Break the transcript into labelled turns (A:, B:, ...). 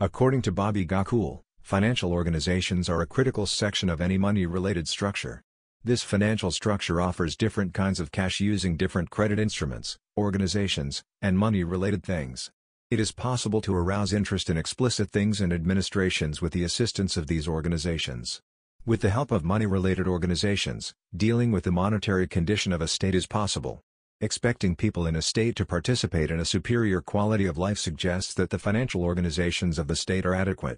A: According to Bobby Gocool, financial organizations are a critical section of any money-related structure. This financial structure offers different kinds of cash using different credit instruments, organizations, and money-related things. It is possible to arouse interest in explicit things and administrations with the assistance of these organizations. With the help of money-related organizations, dealing with the monetary condition of a state is possible. Expecting people in a state to participate in a superior quality of life suggests that the financial organizations of the state are adequate.